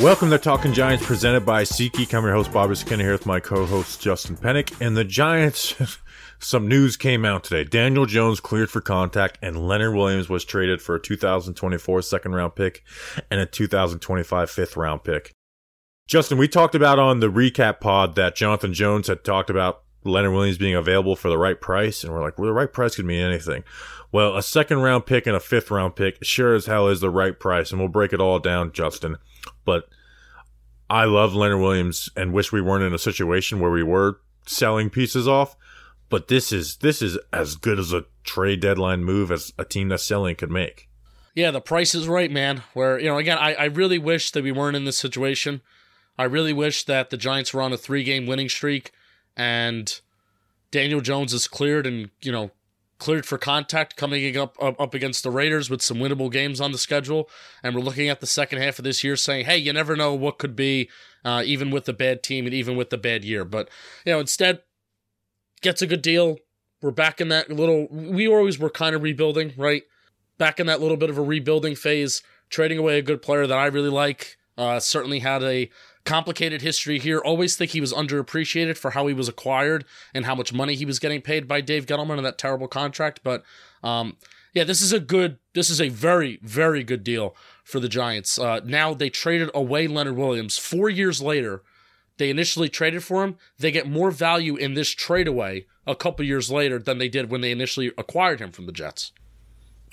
Welcome to Talkin' Giants, presented by SeatGeek. I'm your host, Bobby Skinner, here with my co-host, Justin Penik. And the Giants, some news came out today. Daniel Jones cleared for contact, and Leonard Williams was traded for a 2024 second round pick and a 2025 fifth round pick. Justin, we talked about on the recap pod that Jonathan Jones had talked about Leonard Williams being available for the right price, and we're like, well, the right price could mean anything. Well, a second round pick and a fifth round pick sure as hell is the right price, and we'll break it all down, Justin. But I love Leonard Williams and wish we weren't in a situation where we were selling pieces off. But this is this is as good as a trade deadline move as a team that's selling could make. Yeah, the price is right, man. Where, you know, again, I, I really wish that we weren't in this situation. I really wish that the Giants were on a three game winning streak and Daniel Jones is cleared and, you know, cleared for contact coming up, up against the Raiders with some winnable games on the schedule, and we're looking at the second half of this year, saying, "Hey, you never know what could be, uh, even with the bad team and even with the bad year." But you know, instead, gets a good deal. We're back in that little. We always were kind of rebuilding, right? Back in that little bit of a rebuilding phase, trading away a good player that I really like. Uh, certainly had a complicated history here. Always think he was underappreciated for how he was acquired and how much money he was getting paid by Dave Gettleman in that terrible contract. But um, yeah, this is a good, this is a very, very good deal for the Giants. Uh, now they traded away Leonard Williams four years later. They initially traded for him. They get more value in this trade away a couple years later than they did when they initially acquired him from the Jets.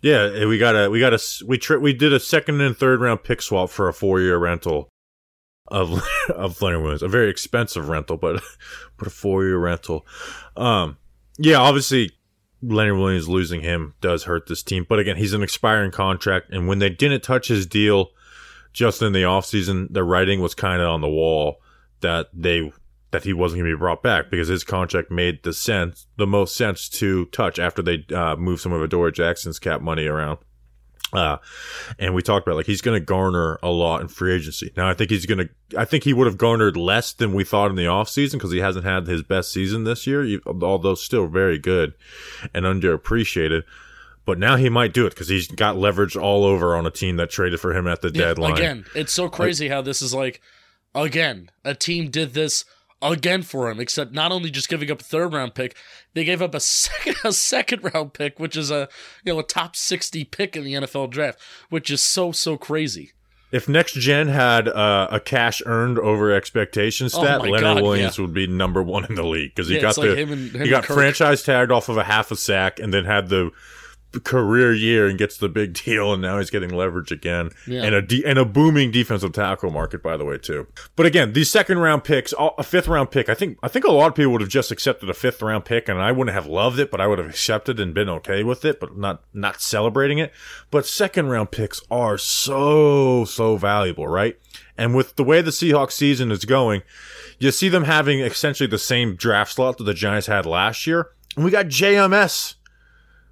Yeah, we got a we got a we tra- we did a second and third round pick swap for a four year rental of of Leonard Williams. A very expensive rental, but but a four year rental. Um, yeah, obviously Leonard Williams losing him does hurt this team. But again, he's an expiring contract, and when they didn't touch his deal just in the offseason, the writing was kind of on the wall that they that he wasn't going to be brought back because his contract made the sense the most sense to touch after they uh, moved some of Adoree Jackson's cap money around. Uh, and we talked about like he's going to garner a lot in free agency. Now I think he's going to, I think he would have garnered less than we thought in the offseason because he hasn't had his best season this year, although still very good and underappreciated. But now he might do it because he's got leverage all over on a team that traded for him at the yeah, deadline. Again, it's so crazy like, how this is like, again, a team did this again for him, except not only just giving up a third round pick, they gave up a second a second round pick, which is a you know a top sixty pick in the NFL draft, which is so so crazy. If next gen had uh, a cash earned over expectation oh stat, oh Leonard God, Williams yeah. would be number one in the league because he yeah, got the like him and, him he got franchise tagged off of a half a sack and then had the career year and gets the big deal, and now he's getting leverage again, yeah. and a de- and a booming defensive tackle market, by the way, too. But again, these second round picks, a fifth round pick, I think I think a lot of people would have just accepted a fifth round pick, and I wouldn't have loved it, but I would have accepted and been okay with it, but not not celebrating it. But second round picks are so so valuable, right? And with the way the Seahawks season is going, you see them having essentially the same draft slot that the Giants had last year. And we got JMS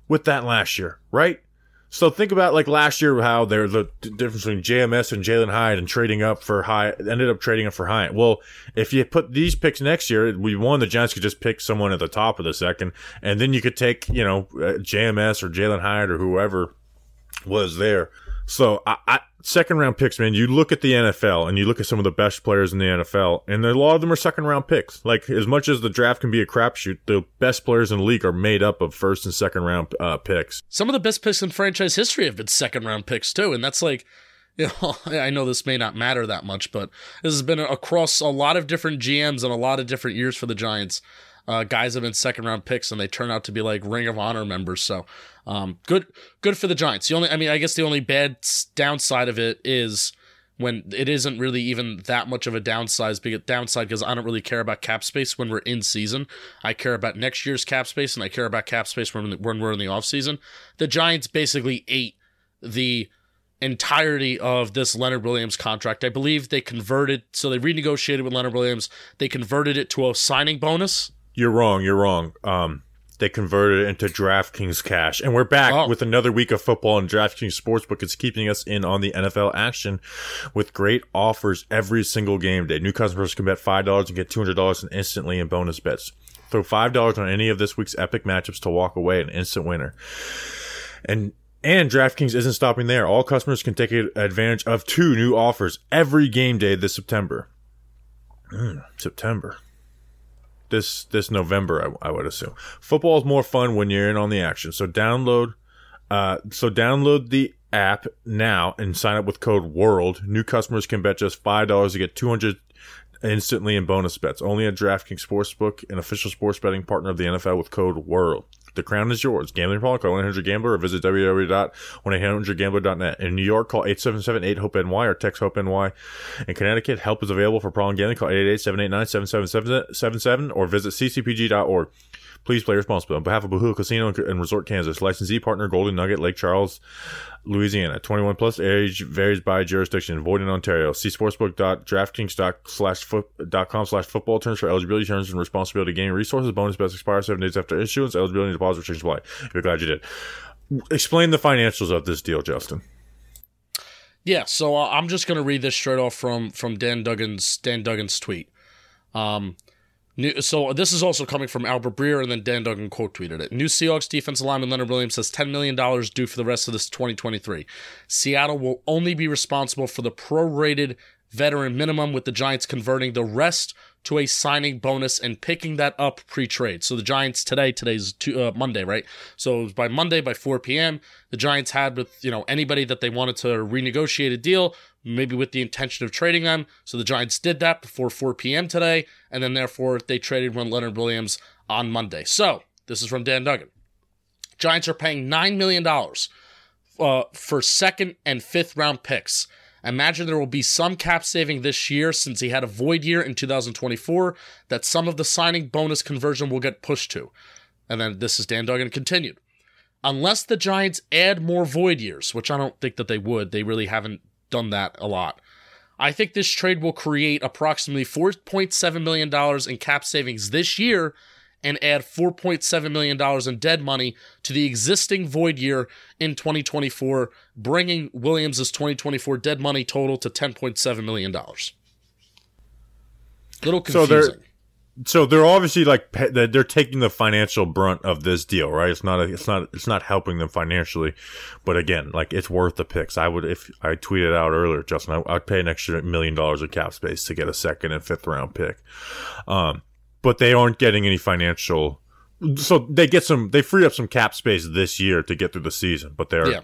with that last year, right? So think about like last year how there's the difference between JMS and Jalin Hyatt and trading up for Hyatt ended up trading up for Hyatt. Well, if you put these picks next year, we won the Giants could just pick someone at the top of the second, and then you could take you know uh, JMS or Jalin Hyatt or whoever was there. So I second round picks, man, you look at the NFL and you look at some of the best players in the NFL, and a lot of them are second round picks. Like as much as the draft can be a crapshoot, the best players in the league are made up of first and second round uh, picks. Some of the best picks in franchise history have been second round picks too, and that's like. You know, I know this may not matter that much, but this has been across a lot of different GMs and a lot of different years for the Giants uh, guys have been second round picks and they turn out to be like Ring of Honor members. So um, good, good for the Giants. The only, I mean, I guess the only bad downside of it is when it isn't really even that much of a downside downside because I don't really care about cap space when we're in season. I care about next year's cap space and I care about cap space when when we're in the off season. The Giants basically ate the entirety of this Leonard Williams contract. I believe they converted so they renegotiated with Leonard Williams. They converted it to a signing bonus you're wrong. You're wrong. Um, they converted it into DraftKings cash. And we're back oh. with another week of football and DraftKings Sportsbook is keeping us in on the NFL action with great offers every single game day. New customers can bet $5 and get $200 instantly in bonus bets. Throw $5 on any of this week's epic matchups to walk away an instant winner. And And DraftKings isn't stopping there. All customers can take advantage of two new offers every game day this September. Mm, September. This this November, I, I, would assume. Football is more fun when you're in on the action. So download, uh, so download the app now and sign up with code WORLD. New customers can bet just five dollars to get two hundred instantly in bonus bets. Only at DraftKings Sportsbook, an official sports betting partner of the NFL, with code WORLD. The crown is yours. Gambling problem? Call 1-800-GAMBLER or visit www.1800gambler.net. In New York, call 877-8-HOPE-NY or text HOPE-NY. In Connecticut, help is available for problem gambling. Call 888-789-7777 or visit ccpg.org. Please play responsibly. On behalf of Boot Hill Casino and Resort Kansas, licensee partner Golden Nugget, Lake Charles, Louisiana. 21 plus age varies by jurisdiction. Void in Ontario. See sportsbook.draftkings.com slash football terms for eligibility terms and responsibility gaming resources. Bonus bets expire seven days after issuance. Eligibility and deposit restrictions apply. You're glad you did. Explain the financials of this deal, Justin. Yeah, so uh, I'm just going to read this straight off from from Dan Duggan's Dan Duggan's tweet. Um, New, so this is also coming from Albert Breer, and then Dan Duggan quote tweeted it. New Seahawks defensive lineman Leonard Williams has $10 million due for the rest of this 2023. Seattle will only be responsible for the prorated veteran minimum, with the Giants converting the rest to a signing bonus and picking that up pre-trade. So the Giants today, today's two, uh, Monday, right? So by Monday by 4 p.m., the Giants had with you know anybody that they wanted to renegotiate a deal, maybe with the intention of trading them. So the Giants did that before 4 p.m. today, and then therefore they traded one Leonard Williams on Monday. So this is from Dan Duggan. Giants are paying nine million dollars uh, for second and fifth round picks Imagine there will be some cap saving this year since he had a void year in 2024 that some of the signing bonus conversion will get pushed to. And then this is Dan Duggan continued. Unless the Giants add more void years, which I don't think that they would, they really haven't done that a lot. I think this trade will create approximately $4.7 million in cap savings this year and add $4.7 million in dead money to the existing void year in 2024, bringing Williams' 2024 dead money total to $10.7 million. Little confusing. So they're, so they're obviously like they're taking the financial brunt of this deal, right? It's not a, it's not it's not helping them financially, but again, like it's worth the picks. I would if I tweeted out earlier, Justin, I, would pay an extra million dollars of cap space to get a second and fifth round pick. Um, but they aren't getting any financial. So they get some, they free up some cap space this year to get through the season, but they're, yeah.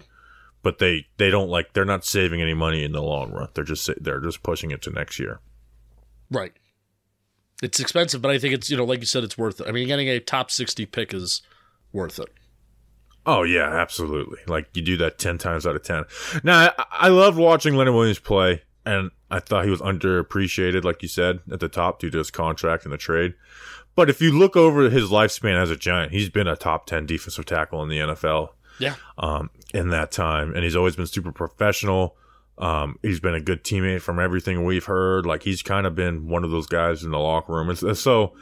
but they they don't like they're not saving any money in the long run. They're just they're just pushing it to next year. Right. It's expensive, but I think it's you know like you said, it's worth it. I mean, getting a top sixty pick is worth it. Oh yeah, absolutely. Like you do that ten times out of ten. Now I, I loved watching Leonard Williams play, and I thought he was underappreciated, like you said, at the top due to his contract and the trade. But if you look over his lifespan as a Giant, he's been a top 10 defensive tackle in the NFL. Yeah. Um, in that time. And he's always been super professional. Um, he's been a good teammate from everything we've heard. Like he's kind of been one of those guys in the locker room. And so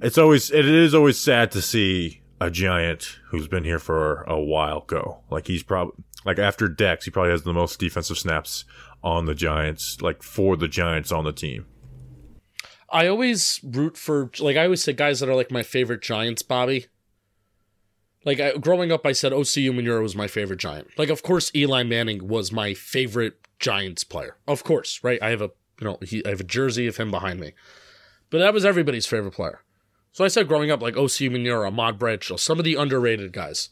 it's always, it is always sad to see a Giant who's been here for a while go. Like he's probably, like after Dex, he probably has the most defensive snaps on the Giants, like for the Giants on the team. I always root for like I always say guys that are like my favorite Giants, Bobby. Like I, growing up, I said Osi Umenyiora was my favorite Giant. Like of course Eli Manning was my favorite Giants player. Of course, right? I have a you know he, I have a jersey of him behind me, but that was everybody's favorite player. So I said growing up like Osi Umenyiora, Ahmad Bradshaw, some of the underrated guys.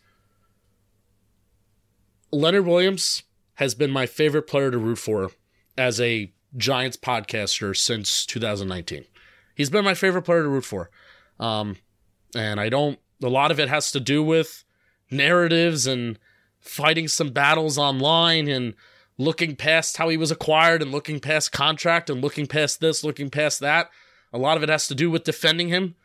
Leonard Williams, has been my favorite player to root for as a Giants podcaster since 2019. He's been my favorite player to root for. Um, and I don't, a lot of it has to do with narratives and fighting some battles online and looking past how he was acquired and looking past contract and looking past this, looking past that. A lot of it has to do with defending him,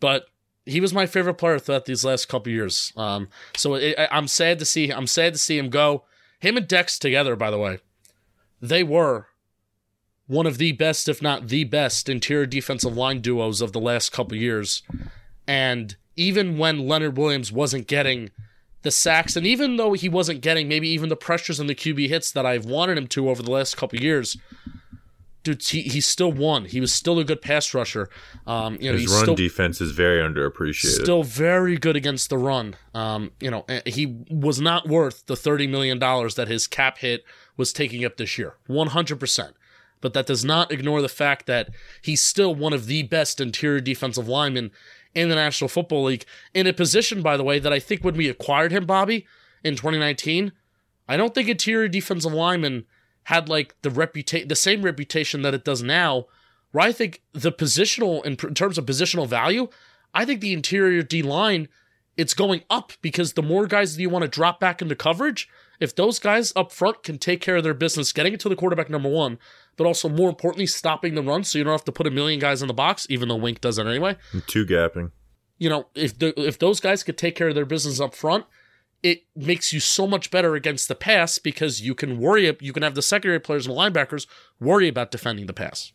but he was my favorite player throughout these last couple years. Um, so it, I'm sad to see I'm sad to see him go. Him and Dex together, by the way, they were one of the best, if not the best, interior defensive line duos of the last couple years. And even when Leonard Williams wasn't getting the sacks, and even though he wasn't getting maybe even the pressures and the QB hits that I've wanted him to over the last couple years, dude, he, he still won. He was still a good pass rusher. Um, you know, his run still, defense is very underappreciated. Still very good against the run. Um, you know, he was not worth the thirty million dollars that his cap hit was taking up this year. One hundred percent. But that does not ignore the fact that he's still one of the best interior defensive linemen in the National Football League in a position, by the way, that I think when we acquired him, Bobby, in 2019, I don't think interior defensive lineman had like the reputation, the same reputation that it does now. Where I think the positional, in, in terms of positional value, I think the interior D line, it's going up because the more guys that you want to drop back into coverage, if those guys up front can take care of their business, getting it to the quarterback number one, but also more importantly, stopping the run, so you don't have to put a million guys in the box, even though Wink does it anyway. Two gapping. You know, if the, if those guys could take care of their business up front, it makes you so much better against the pass because you can worry you can have the secondary players and linebackers worry about defending the pass.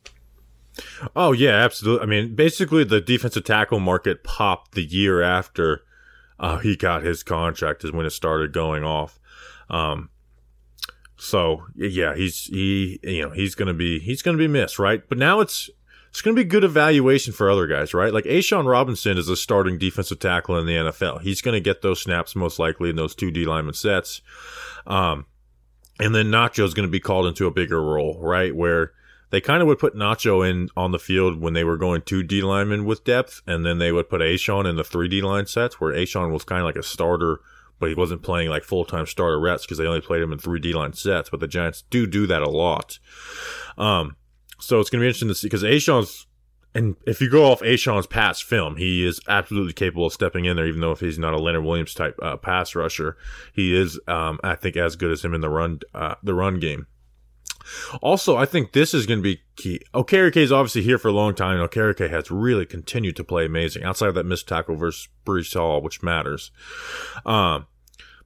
Oh yeah, absolutely. I mean, basically the defensive tackle market popped the year after uh, he got his contract is when it started going off. Um, so yeah, he's he you know he's gonna be he's gonna be missed, right? But now it's it's to be good evaluation for other guys, right? Like A'Shawn Robinson is a starting defensive tackle in the NFL. He's to get those snaps most likely in those two D lineman sets. Um, and then Nacho is going to be called into a bigger role, right? Where they kind of would put Nacho in on the field when they were going two D linemen with depth, and then they would put A'Shawn in the three D line sets where A'Shawn was kind of like a starter, but he wasn't playing like full time starter reps because they only played him in three D line sets. But the Giants do do that a lot. Um, so it's going to be interesting to see because A'Shawn's, and if you go off A'Shawn's past film, he is absolutely capable of stepping in there, even though if he's not a Leonard Williams type uh, pass rusher, he is, um, I think, as good as him in the run, uh, the run game. Also, I think this is going to be key. Okereke is obviously here for a long time, and Okereke has really continued to play amazing outside of that missed tackle versus Breece Hall, which matters. Um,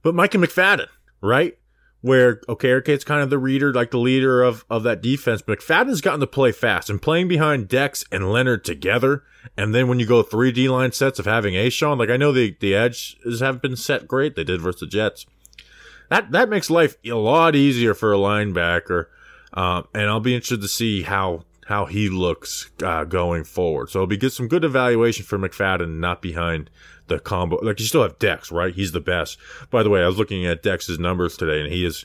but and McFadden, right? where okay, it's kind of the reader, like the leader of, of that defense. McFadden's gotten to play fast and playing behind Dex and Leonard together. And then when you go three D line sets of having A'Shawn, like I know the, the edges have been set great. They did versus the Jets. That, that makes life a lot easier for a linebacker. Um, and I'll be interested to see how, how he looks, uh, going forward. So it'll be good, some good evaluation for McFadden, not behind the combo. Like you still have Dex, right? He's the best. By the way, I was looking at Dex's numbers today, and he is.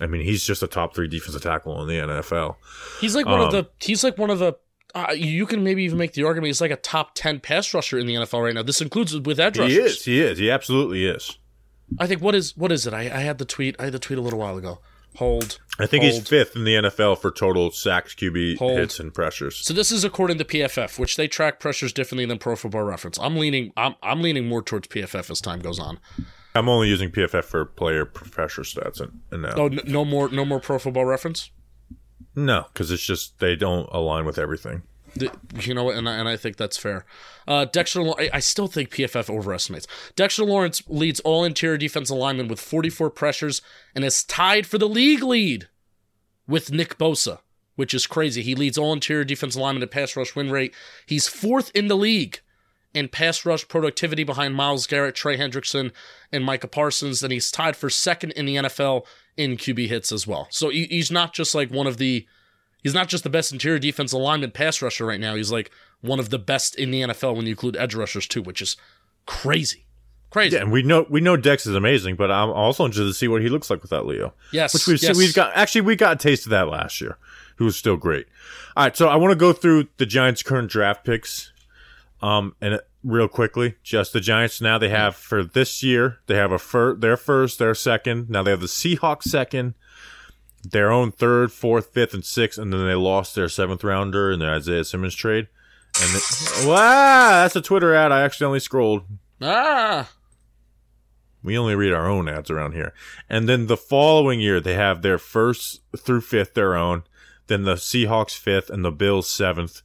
I mean, he's just a top three defensive tackle in the NFL. He's like one um, of the. He's like one of the. Uh, you can maybe even make the argument he's like a top ten pass rusher in the NFL right now. This includes with edge rushers. He is. He is. He absolutely is. I think what is what is it? I, I had the tweet. I had the tweet a little while ago. Hold. I think hold. he's fifth in the NFL for total sacks, QB hold. hits, and pressures. So this is according to PFF, which they track pressures differently than Pro Football Reference. I'm leaning. I'm I'm leaning more towards PFF as time goes on. I'm only using PFF for player pressure stats, and, and now. Oh, no more, no more Pro Football Reference. No, because it's just they don't align with everything. You know, and I, and I think that's fair. Uh, Dexter, I, I still think PFF overestimates. Dexter Lawrence leads all interior defensive linemen with 44 pressures and is tied for the league lead with Nick Bosa, which is crazy. He leads all interior defensive linemen in pass rush win rate. He's fourth in the league in pass rush productivity behind Myles Garrett, Trey Hendrickson, and Micah Parsons, and he's tied for second in the NFL in QB hits as well. So he's not just like one of the He's not just the best interior defensive lineman pass rusher right now. He's like one of the best in the NFL when you include edge rushers too, which is crazy. Crazy. Yeah, and we know we know Dex is amazing, but I'm also interested to see what he looks like without Leo. Yes, which we've yes. we've got actually we got a taste of that last year. Who was still great. All right, so I want to go through the Giants' current draft picks, um, and real quickly, just the Giants now they have for this year they have a fir- their first, their second. Now they have the Seahawks second, their own third, fourth, fifth, and sixth, and then they lost their seventh rounder in the Isaiah Simmons trade. And it, wow, that's a Twitter ad. I accidentally scrolled. Ah. We only read our own ads around here. And then the following year, they have their first through fifth their own. Then the Seahawks fifth and the Bills seventh.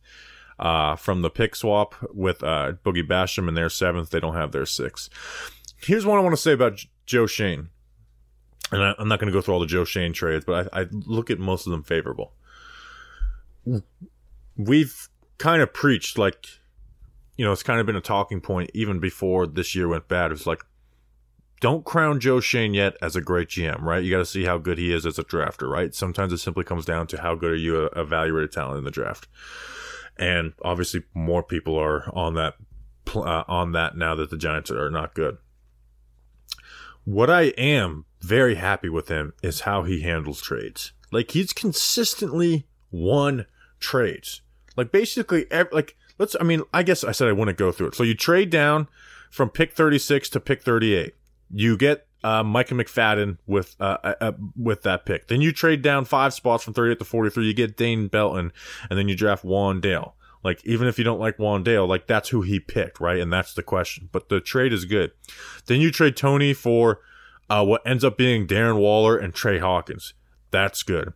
Uh, from the pick swap with uh, Boogie Basham in their seventh, they don't have their sixth. Here's what I want to say about J- Joe Schoen and I, am not going to go through all the Joe Schoen trades, but I, I look at most of them favorable. We've kind of preached like, you know, it's kind of been a talking point even before this year went bad. It's like don't crown Joe Schoen yet as a great GM, right? You got to see how good he is as a drafter, right? Sometimes it simply comes down to how good are you evaluated talent in the draft, and obviously more people are on that uh, on that now that the Giants are not good. What I am very happy with him is how he handles trades. Like he's consistently won trades. Like basically, like let's. I mean, I guess I said I wouldn't go through it. So you trade down from pick 36 to pick 38. You get uh, Micah McFadden with uh, uh, uh, with that pick. Then you trade down five spots from 38 to 43. You get Dane Belton, and then you draft Juan Wan'Dale. Like even if you don't like Juan Wan'Dale, like that's who he picked, right? And that's the question. But the trade is good. Then you trade Toney for uh, what ends up being Darren Waller and Trey Hawkins. That's good.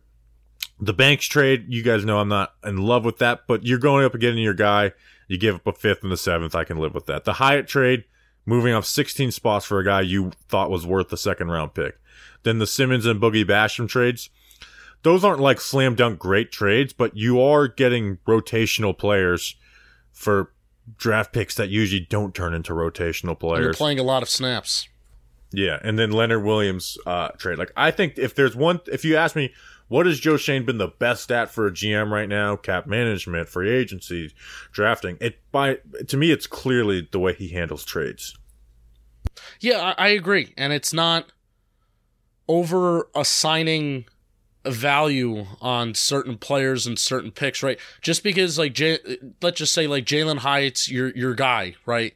The Banks trade, you guys know I'm not in love with that, but you're going up and getting your guy. You give up a fifth and the seventh. I can live with that. The Hyatt trade, moving up 16 spots for a guy you thought was worth the second round pick. Then the Simmons and Boogie Basham trades. Those aren't like slam dunk great trades, but you are getting rotational players for draft picks that usually don't turn into rotational players. And you're playing a lot of snaps. Yeah, and then Leonard Williams uh, trade. Like I think if there's one, if you ask me, what has Joe Schoen been the best at for a GM right now? Cap management, free agency, drafting. It by to me, it's clearly the way he handles trades. Yeah, I, I agree, and it's not over assigning value on certain players and certain picks, right? Just because, like, let's just say, like Jalin Hyatt's your your guy, right?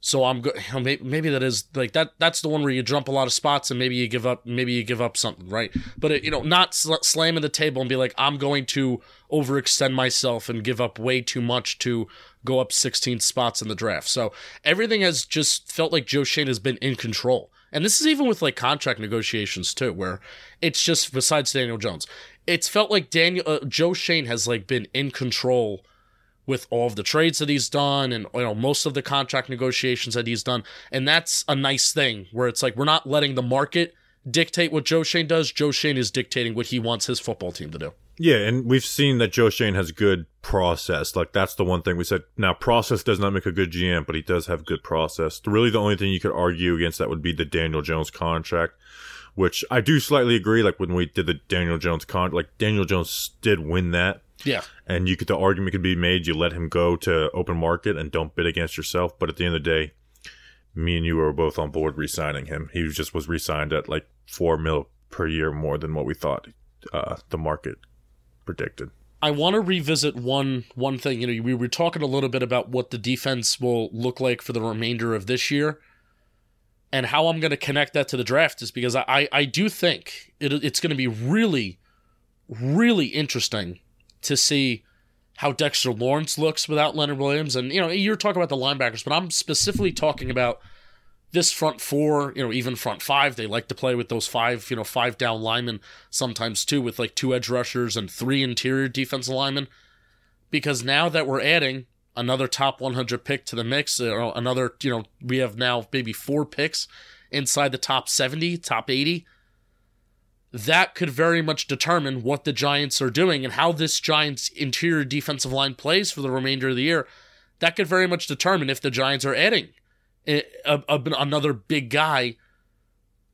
So I'm good. Maybe, that is like that. That's the one where you jump a lot of spots and maybe you give up. Maybe you give up something, right? But it, you know, not sl- slamming the table and be like, I'm going to overextend myself and give up way too much to go up 16 spots in the draft. So everything has just felt like Joe Schoen has been in control. And this is even with like contract negotiations too, where it's just besides Daniel Jones, it's felt like Daniel uh, Joe Schoen has like been in control with all of the trades that he's done and you know most of the contract negotiations that he's done. And that's a nice thing where it's like we're not letting the market dictate what Joe Schoen does. Joe Schoen is dictating what he wants his football team to do. Yeah and we've seen that Joe Schoen has good process. Like that's the one thing we said. Now process does not make a good GM but he does have good process. Really the only thing you could argue against that would be the Daniel Jones contract which I do slightly agree like when we did the Daniel Jones con like Daniel Jones did win that yeah. And you could the argument could be made you let him go to open market and don't bid against yourself. But at the end of the day, me and you were both on board re-signing him. He just was re-signed at like four mil per year more than what we thought uh, the market predicted. I want to revisit one one thing. You know, we were talking a little bit about what the defense will look like for the remainder of this year, and how I'm going to connect that to the draft is because I I do think it, it's going to be really, really interesting to see how Dexter Lawrence looks without Leonard Williams. And, you know, you're talking about the linebackers, but I'm specifically talking about this front four, you know, even front five. They like to play with those five, you know, five down linemen sometimes too, with like two edge rushers and three interior defensive linemen. Because now that we're adding another top 100 pick to the mix, uh, or another, you know, we have now maybe four picks inside the top 70, top 80 that could very much determine what the Giants are doing and how this Giants interior defensive line plays for the remainder of the year. That could very much determine if the Giants are adding a, a, a, another big guy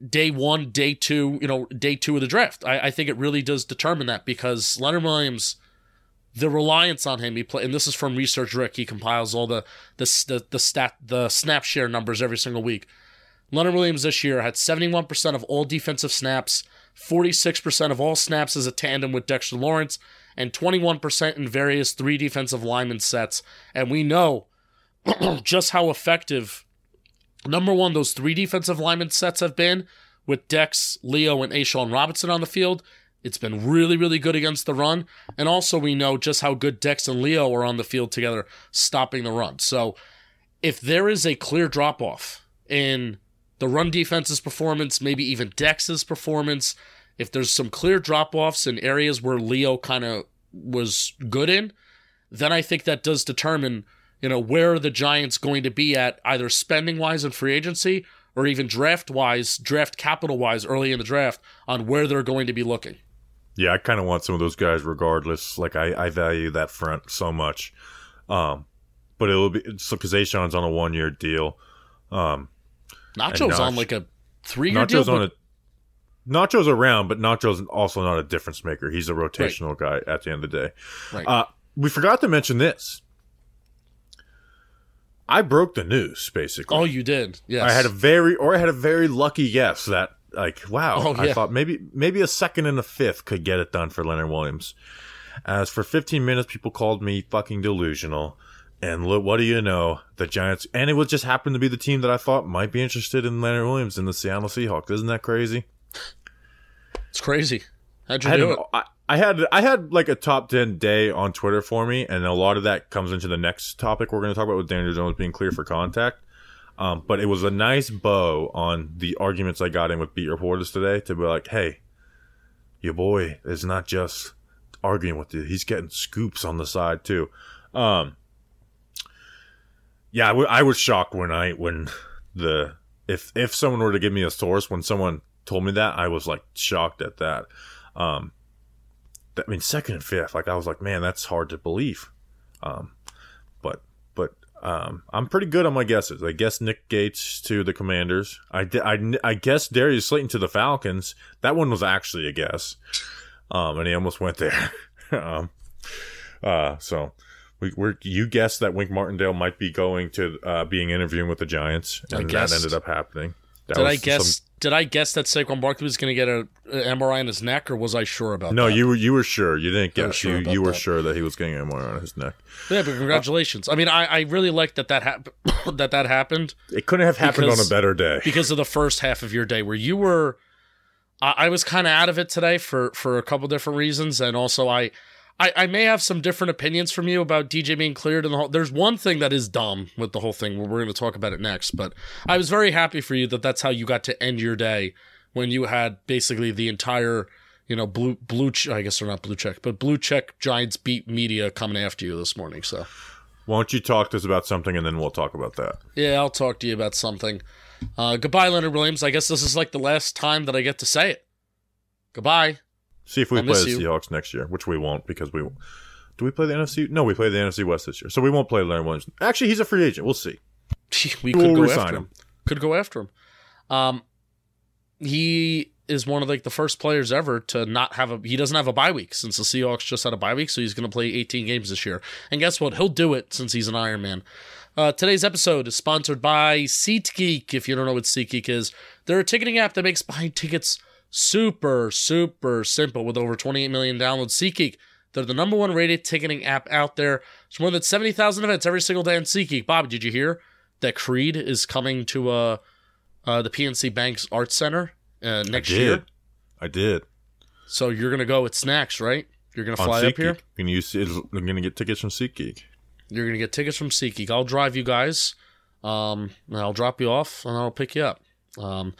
day one, day two, you know, day two of the draft. I, I, think it really does determine that because Leonard Williams, the reliance on him, he play, and this is from Research Rick. He compiles all the the the, the stat the snap share numbers every single week. Leonard Williams this year had 71% of all defensive snaps, 46% of all snaps as a tandem with Dexter Lawrence, and 21% in various three defensive lineman sets. And we know just how effective, number one, those three defensive lineman sets have been with Dex, Leo, and A'Shawn Robinson on the field. It's been really, really good against the run. And also, we know just how good Dex and Leo are on the field together, stopping the run. So, if there is a clear drop off in the run defense's performance, maybe even Dex's performance, if there's some clear drop offs in areas where Leo kind of was good in, then I think that does determine, you know, where the Giants going to be at either spending wise in free agency or even draft wise, draft capital wise early in the draft on where they're going to be looking. Yeah, I kind of want some of those guys regardless. Like I, I value that front so much. Um, but it'll be so because A'Shawn's on a one year deal. Um, Nacho's on like a three year deal. On a, Nacho's around, but Nacho's also not a difference maker. He's a rotational right. guy at the end of the day. Right. Uh, we forgot to mention this. I broke the news basically. Oh, you did. Yes. I had a very, or I had a very lucky guess that, like, wow. Oh, yeah. I thought maybe, maybe a second and a fifth could get it done for Leonard Williams. As for 15 minutes, people called me fucking delusional. And look, what do you know? The Giants, and it would just happen to be the team that I thought might be interested in Leonard Williams in the Seattle Seahawks. Isn't that crazy? It's crazy. How'd you I do it? I, I had I had like a top ten day on Twitter for me, and a lot of that comes into the next topic we're going to talk about with Daniel Jones being clear for contact. Um, but it was a nice bow on the arguments I got in with beat reporters today to be like, hey, your boy is not just arguing with you; he's getting scoops on the side too. Um, yeah, I, w- I was shocked when I when the if if someone were to give me a source when someone told me that I was like shocked at that. Um, I mean, second and fifth, like I was like, man, that's hard to believe. Um, but but um, I'm pretty good on my guesses. I guess Nick Gates to the Commanders. I I, I guess Darius Slayton to the Falcons. That one was actually a guess. Um, and he almost went there. um, uh, so we, are you guessed that Wink Martindale might be going to uh, being interviewing with the Giants, and that ended up happening. That did I guess? Some... Did I guess that Saquon Barkley was going to get a, a, MRI on his neck, or was I sure about no, that? No, you were you were sure. You didn't guess. Sure you you were that. sure that he was getting an MRI on his neck. Yeah, but congratulations. Uh, I mean, I, I really like that that happened. that that happened. It couldn't have happened because, on a better day because of the first half of your day where you were. I, I was kind of out of it today for for a couple different reasons, and also I I, I may have some different opinions from you about DJ being cleared and the whole. There's one thing that is dumb with the whole thing. We're going to talk about it next, but I was very happy for you that that's how you got to end your day when you had basically the entire, you know, blue blue. I guess they're not blue check, but blue check Giants beat media coming after you this morning. So, why don't you talk to us about something and then we'll talk about that? Yeah, I'll talk to you about something. Uh, goodbye, Leonard Williams. I guess this is like the last time that I get to say it. Goodbye. See if we play the you. Seahawks next year, which we won't because we do we play the NFC? No, we play the NFC West this year, so we won't play Leonard Williams. Actually, he's a free agent. We'll see. we could we'll go after him. him. Could go after him. Um, he is one of like the first players ever to not have a. He doesn't have a bye week since the Seahawks just had a bye week, so he's going to play 18 games this year. And guess what? He'll do it since he's an Iron Man. Uh, today's episode is sponsored by SeatGeek. If you don't know what SeatGeek is, they're a ticketing app that makes buying tickets super, super simple with over 28 million downloads. SeatGeek, they're the number one rated ticketing app out there. There's more than 70,000 events every single day on SeatGeek. Bob, did you hear that Creed is coming to uh, uh, the PNC Banks Arts Center uh, next I year? I did. So you're going to go with snacks, right? You're going to fly up here? You're going to get tickets from SeatGeek. You're going to get tickets from SeatGeek. I'll drive you guys. Um, I'll drop you off and I'll pick you up. Um,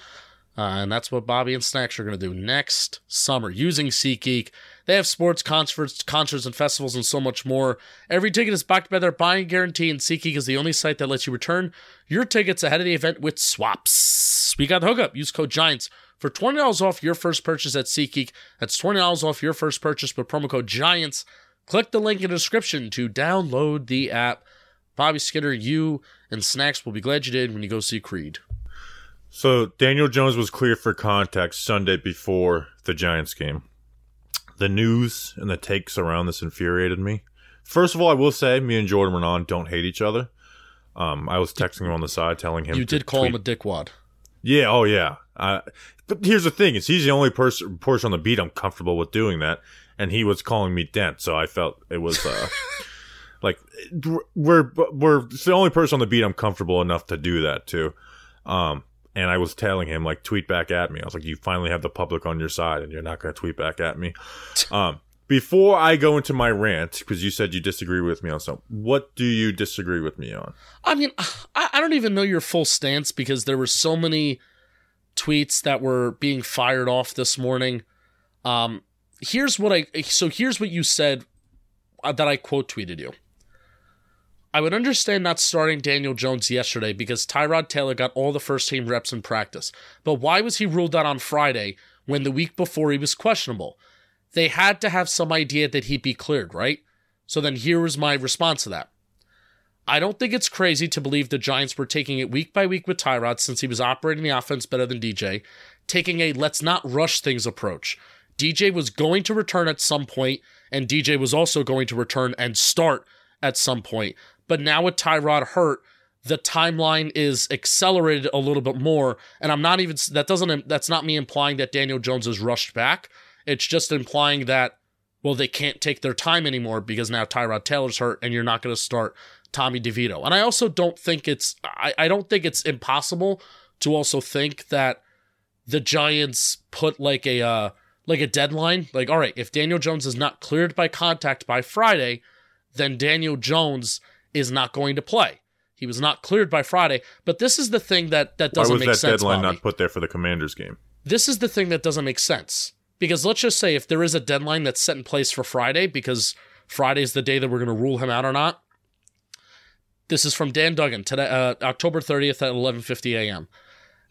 uh, and that's what Bobby and Snacks are going to do next summer using SeatGeek. They have sports, concerts, concerts, and festivals, and so much more. Every ticket is backed by their buying guarantee, and SeatGeek is the only site that lets you return your tickets ahead of the event with swaps. We got the hookup. Use code GIANTS for $20 off your first purchase at SeatGeek. That's $20 off your first purchase with promo code GIANTS. Click the link in the description to download the app. Bobby Skinner, you and Snacks will be glad you did when you go see Creed. So Daniel Jones was clear for contact Sunday before the Giants game. The news and the takes around this infuriated me. First of all, I will say me and Jordan Raanan don't hate each other. Um, I was texting him on the side, telling him you did call tweet. him a dickwad. Yeah, oh yeah. Uh, but here's the thing: is he's the only person person on the beat I'm comfortable with doing that, and he was calling me dent, so I felt it was uh, like we're we're the only person on the beat I'm comfortable enough to do that to. Um, and I was telling him like tweet back at me. I was like, you finally have the public on your side, and you're not going to tweet back at me. Um, before I go into my rant, because you said you disagree with me on something, what do you disagree with me on? I mean, I, I don't even know your full stance because there were so many tweets that were being fired off this morning. Um, here's what I so here's what you said uh, that I quote tweeted you. I would understand not starting Daniel Jones yesterday because Tyrod Taylor got all the first team reps in practice. But why was he ruled out on Friday when the week before he was questionable? They had to have some idea that he'd be cleared, right? So then here was my response to that. I don't think it's crazy to believe the Giants were taking it week by week with Tyrod since he was operating the offense better than DJ, taking a let's not rush things approach. DJ was going to return at some point, and DJ was also going to return and start at some point. But now with Tyrod hurt, the timeline is accelerated a little bit more. And I'm not even that doesn't that's not me implying that Daniel Jones is rushed back. It's just implying that well, they can't take their time anymore because now Tyrod Taylor's hurt and you're not going to start Tommy DeVito. And I also don't think it's I, I don't think it's impossible to also think that the Giants put like a uh like a deadline. Like, all right, if Daniel Jones is not cleared by contact by Friday, then Daniel Jones is not going to play. He was not cleared by Friday. But this is the thing that that doesn't make sense. Why was that deadline Bobby. not put there for the Commanders game? This is the thing that doesn't make sense. Because let's just say if there is a deadline that's set in place for Friday, because Friday is the day that we're going to rule him out or not. This is from Dan Duggan today, uh, October 30th at 11:50 a.m.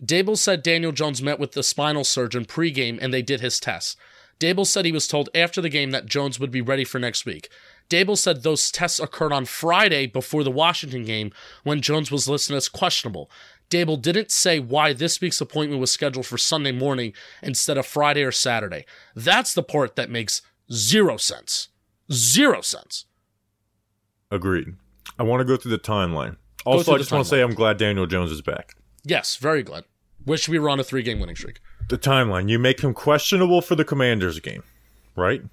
Daboll said Daniel Jones met with the spinal surgeon pregame and they did his tests. Daboll said he was told after the game that Jones would be ready for next week. Daboll said those tests occurred on Friday before the Washington game when Jones was listed as questionable. Daboll didn't say why this week's appointment was scheduled for Sunday morning instead of Friday or Saturday. That's the part that makes zero sense. Zero sense. Agreed. I want to go through the timeline. Also, I just want to say I'm glad Daniel Jones is back. Yes, very glad. Wish we were on a three game winning streak. The timeline. You make him questionable for the Commanders game, right?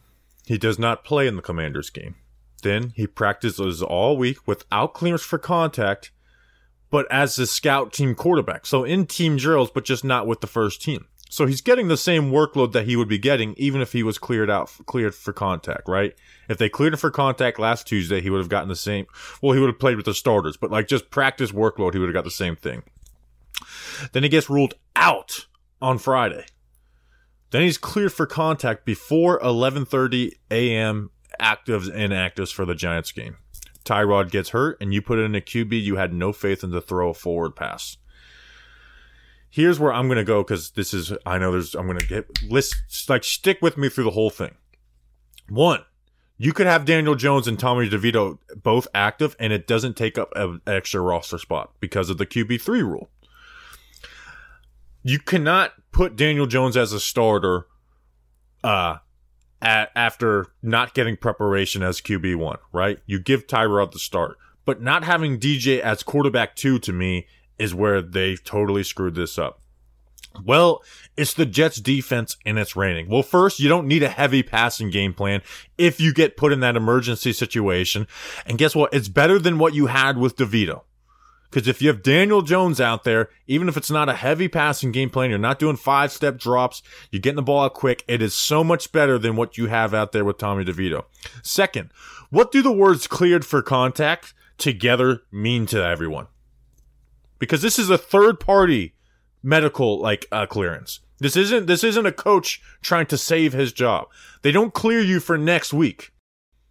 He does not play in the Commanders game. Then he practices all week without clearance for contact, but as the scout team quarterback. So in team drills, but just not with the first team. So he's getting the same workload that he would be getting even if he was cleared out, cleared for contact, right? If they cleared him for contact last Tuesday, he would have gotten the same. Well, he would have played with the starters, but like just practice workload, he would have got the same thing. Then he gets ruled out on Friday. Then he's cleared for contact before 11:30 a.m. actives and inactives for the Giants game. Tyrod gets hurt, and you put in a QB you had no faith in to throw a forward pass. Here's where I'm going to go because this is I know there's I'm going to get list like stick with me through the whole thing. One, you could have Daniel Jones and Tommy DeVito both active, and it doesn't take up an extra roster spot because of the QB three rule you cannot put Daniel Jones as a starter uh at, after not getting preparation as QB1, right? You give Tyrod the start. But not having DJ as quarterback 2 to me is where they totally screwed this up. Well, it's the Jets defense and it's raining. Well, first, you don't need a heavy passing game plan if you get put in that emergency situation. And guess what? It's better than what you had with DeVito. Because if you have Daniel Jones out there, even if it's not a heavy passing game plan, you're not doing five step drops, you're getting the ball out quick, it is so much better than what you have out there with Tommy DeVito. Second, what do the words cleared for contact together mean to everyone? Because this is a third party medical like uh, clearance. This isn't this isn't a coach trying to save his job. They don't clear you for next week.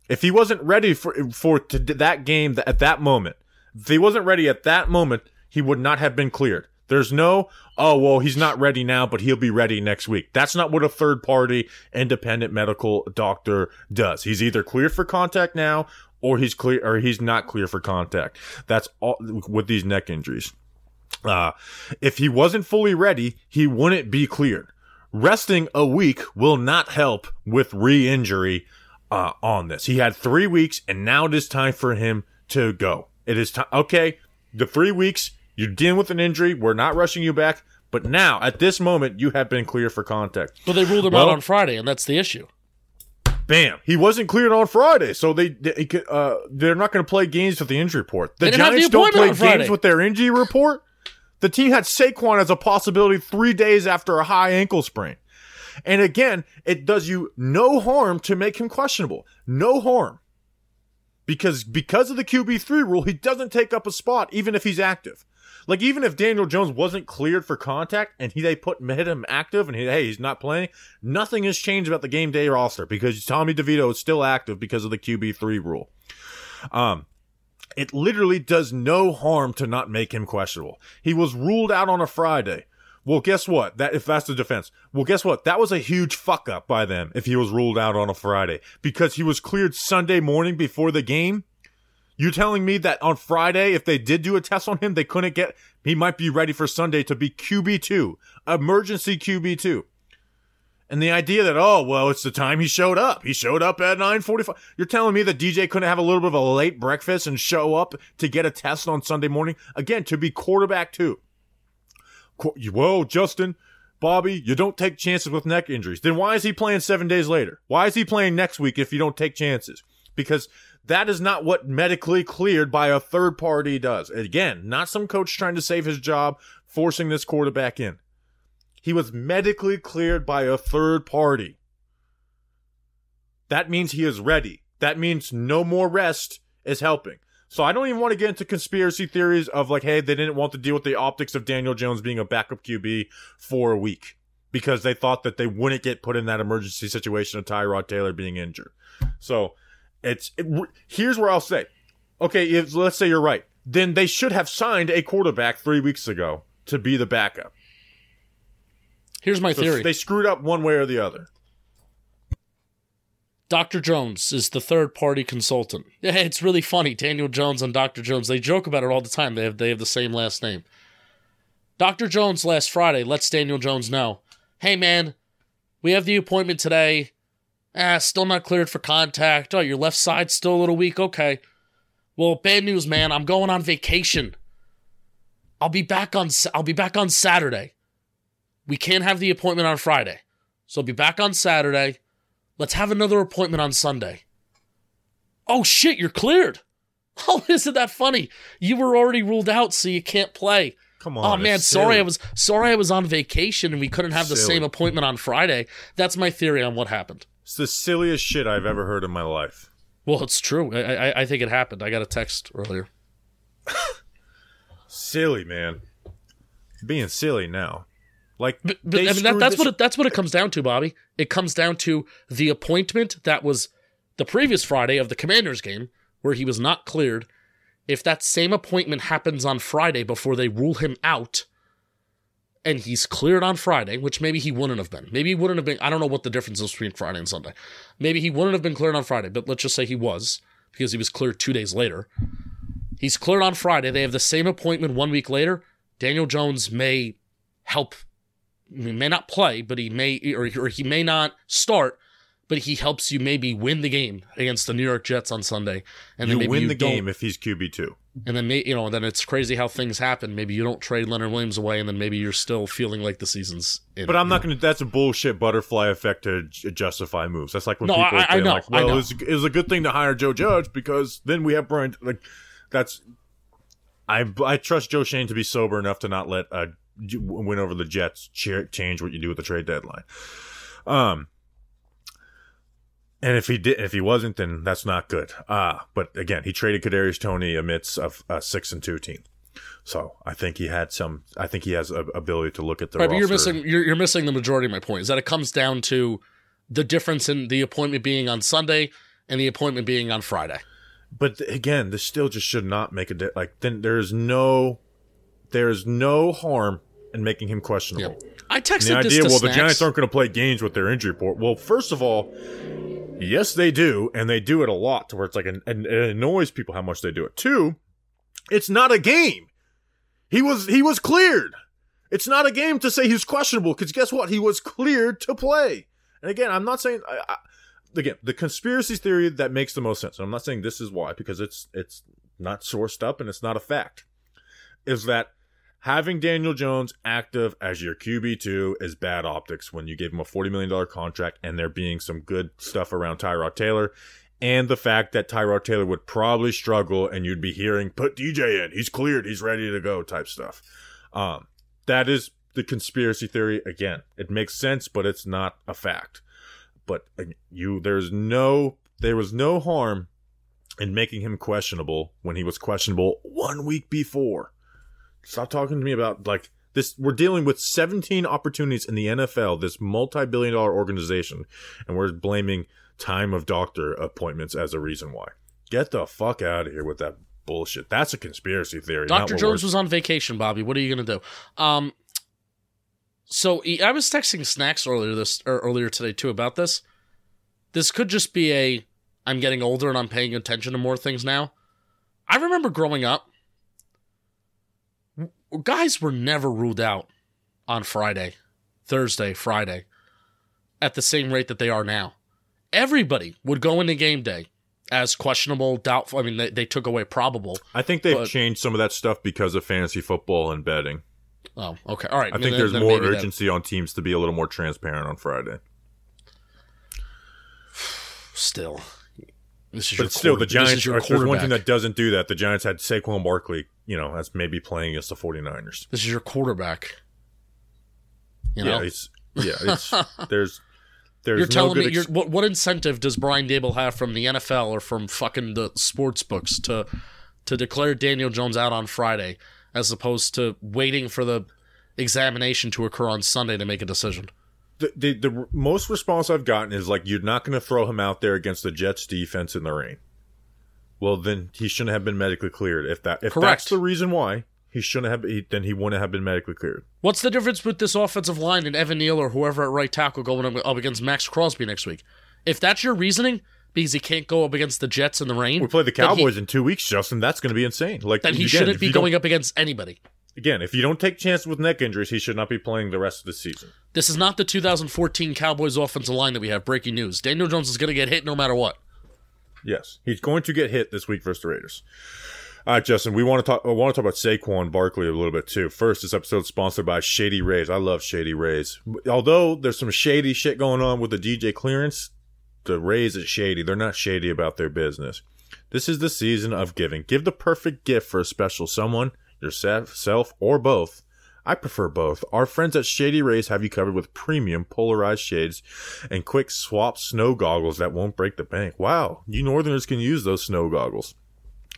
If he wasn't ready for for that game at that moment, if he wasn't ready at that moment, he would not have been cleared. There's no, oh, well, he's not ready now, but he'll be ready next week. That's not what a third party independent medical doctor does. He's either cleared for contact now or he's clear or he's not clear for contact. That's all with these neck injuries. Uh, if he wasn't fully ready, he wouldn't be cleared. Resting a week will not help with re-injury uh, on this. He had three weeks, and now it is time for him to go. It is time. Okay, the three weeks you're dealing with an injury. We're not rushing you back. But now, at this moment, you have been cleared for contact. But they ruled him well, out on Friday, and that's the issue. Bam! He wasn't cleared on Friday, so they, they uh, they're not going to play games with the injury report. The Giants the don't play games with their injury report. The team had Saquon as a possibility three days after a high ankle sprain. And again, it does you no harm to make him questionable. No harm because because of the QB3 rule, he doesn't take up a spot even if he's active. Like even if Daniel Jones wasn't cleared for contact and he they put hit him active and he, hey he's not playing, nothing has changed about the game day roster because Tommy DeVito is still active because of the QB3 rule. Um it literally does no harm to not make him questionable. He was ruled out on a Friday. Well, guess what? That if that's the defense. Well, guess what? That was a huge fuck up by them if he was ruled out on a Friday because he was cleared Sunday morning before the game. you're telling me that on Friday, if they did do a test on him, they couldn't get he might be ready for Sunday to be QB two, emergency QB two. And the idea that oh well, it's the time he showed up. He showed up at nine forty five. You're telling me that DJ couldn't have a little bit of a late breakfast and show up to get a test on Sunday morning again to be quarterback two. Whoa, Justin, Bobby, you don't take chances with neck injuries. Then why is he playing seven days later? Why is he playing next week if you don't take chances? Because that is not what medically cleared by a third party does. Again, not some coach trying to save his job, forcing this quarterback in. He was medically cleared by a third party. That means he is ready. That means no more rest is helping. So I don't even want to get into conspiracy theories of like, hey, they didn't want to deal with the optics of Daniel Jones being a backup QB for a week because they thought that they wouldn't get put in that emergency situation of Tyrod Taylor being injured. So it's it, here's where I'll say, okay, if, let's say you're right, then they should have signed a quarterback three weeks ago to be the backup. Here's my so theory: they screwed up one way or the other. Dr. Jones is the third party consultant. It's really funny. Daniel Jones and Dr. Jones, they joke about it all the time. They have they have the same last name. Dr. Jones last Friday lets Daniel Jones know, "Hey man, we have the appointment today. Ah, still not cleared for contact. Oh, your left side's still a little weak. Okay. Well, bad news, man. I'm going on vacation. I'll be back on I'll be back on Saturday. We can't have the appointment on Friday. So I'll be back on Saturday. Let's have another appointment on Sunday. Oh shit, you're cleared. Oh, isn't that funny? You were already ruled out, so you can't play. Come on. Oh man, sorry I was sorry I was on vacation and we couldn't have the same appointment on Friday. That's my theory on what happened. It's the silliest shit I've ever heard in my life. Well, it's true. I, I, I think it happened. I got a text earlier. silly, man. Being silly now. Like, but, but I mean, that, that's this- what it, that's what it comes down to, Bobby. It comes down to the appointment that was the previous Friday of the Commanders game, where he was not cleared. If that same appointment happens on Friday before they rule him out, and he's cleared on Friday, which maybe he wouldn't have been. Maybe he wouldn't have been. I don't know what the difference is between Friday and Sunday. Maybe he wouldn't have been cleared on Friday, but let's just say he was because he was cleared two days later. He's cleared on Friday. They have the same appointment one week later. Daniel Jones may help. He may not play, but he may, or, or he may not start but he helps you maybe win the game against the New York Jets on Sunday. And you then win you win the game if he's QB two. And then you know, then it's crazy how things happen. Maybe you don't trade Leonard Williams away, and then maybe you're still feeling like the season's. In, but I'm not going to. That's a bullshit butterfly effect to justify moves. That's like when no, people I, I know, like, "Well, it was, it was a good thing to hire Joe Judge because then we have Brian." Like, that's. I I trust Joe Schoen to be sober enough to not let a win over the Jets change what you do with the trade deadline. Um, and if he did, if he wasn't, then that's not good. Ah, uh, but again, he traded Kadarius Toney amidst a, a six and two team. So I think he had some. I think he has a ability to look at the. Right, but you're missing. You're, you're missing the majority of my point. Is that it comes down to the difference in the appointment being on Sunday and the appointment being on Friday. But again, this still just should not make a di- like. Then there is no, there is no harm in making him questionable. Yeah. I texted and the idea. well, Snacks. the Giants aren't going to play games with their injury report. Well, first of all, Yes, they do, and they do it a lot to where it's like, an, and it annoys people how much they do it. Two, it's not a game. He was he was cleared. It's not a game to say he's questionable because guess what? He was cleared to play. And again, I'm not saying I, I, again the conspiracy theory that makes the most sense. And I'm not saying this is why because it's it's not sourced up and it's not a fact. Is that having Daniel Jones active as your QB2 is bad optics when you gave him a $40 million contract and there being some good stuff around Tyrod Taylor. And the fact that Tyrod Taylor would probably struggle and you'd be hearing, put DJ in, he's cleared, he's ready to go type stuff. Um, that is the conspiracy theory. Again, it makes sense, but it's not a fact. But uh, you, there's no, there was no harm in making him questionable when he was questionable one week before. Stop talking to me about like this. We're dealing with 17 opportunities in the NFL, this multi-billion dollar organization, and we're blaming time of doctor appointments as a reason why. Get the fuck out of here with that bullshit. That's a conspiracy theory. Dr. Jones was on vacation, Bobby. What are you gonna do? Um, so I was texting Snacks earlier this or earlier today too about this. This could just be a I'm getting older and I'm paying attention to more things now. I remember growing up, guys were never ruled out on Friday, Thursday, Friday at the same rate that they are now. Everybody would go into game day as questionable, doubtful. I mean, they, they took away probable. I think they've but, changed some of that stuff because of fantasy football and betting. Oh, okay. All right. I, think there's more urgency that... on teams to be a little more transparent on Friday. Still. This is but still, the Giants, are there's one thing that doesn't do that. The Giants had Saquon Barkley, you know, that's maybe playing against the 49ers. This is your quarterback. You know? Yeah, it's, yeah, it's, there's, there's you're no telling me ex- what what incentive does Brian Daboll have from the NFL or from fucking the sports books to to declare Daniel Jones out on Friday as opposed to waiting for the examination to occur on Sunday to make a decision? The, the, the most response I've gotten is like you're not going to throw him out there against the Jets defense in the rain. Well, then he shouldn't have been medically cleared. If that if Correct. that's the reason why, he shouldn't have. He, then he wouldn't have been medically cleared. What's the difference with this offensive line and Evan Neal or whoever at right tackle going up against Maxx Crosby next week? If that's your reasoning, because he can't go up against the Jets in the rain, we play the Cowboys he, in two weeks, Justin. That's going to be insane. Like then he again, shouldn't be going up against anybody. Again, if you don't take chances with neck injuries, he should not be playing the rest of the season. This is not the 2014 Cowboys offensive line that we have. Breaking news: Daniel Jones is going to get hit no matter what. Yes, he's going to get hit this week versus the Raiders. All right, Justin, we want to talk. I want to talk about Saquon Barkley a little bit too. First, this episode is sponsored by Shady Rays. I love Shady Rays. Although there's some shady shit going on with the DJ clearance, the Rays is shady. They're not shady about their business. This is the season of giving. Give the perfect gift for a special someone, yourself, or both. I prefer both. Our friends at Shady Rays have you covered with premium polarized shades and quick swap snow goggles that won't break the bank. Wow, you northerners can use those snow goggles.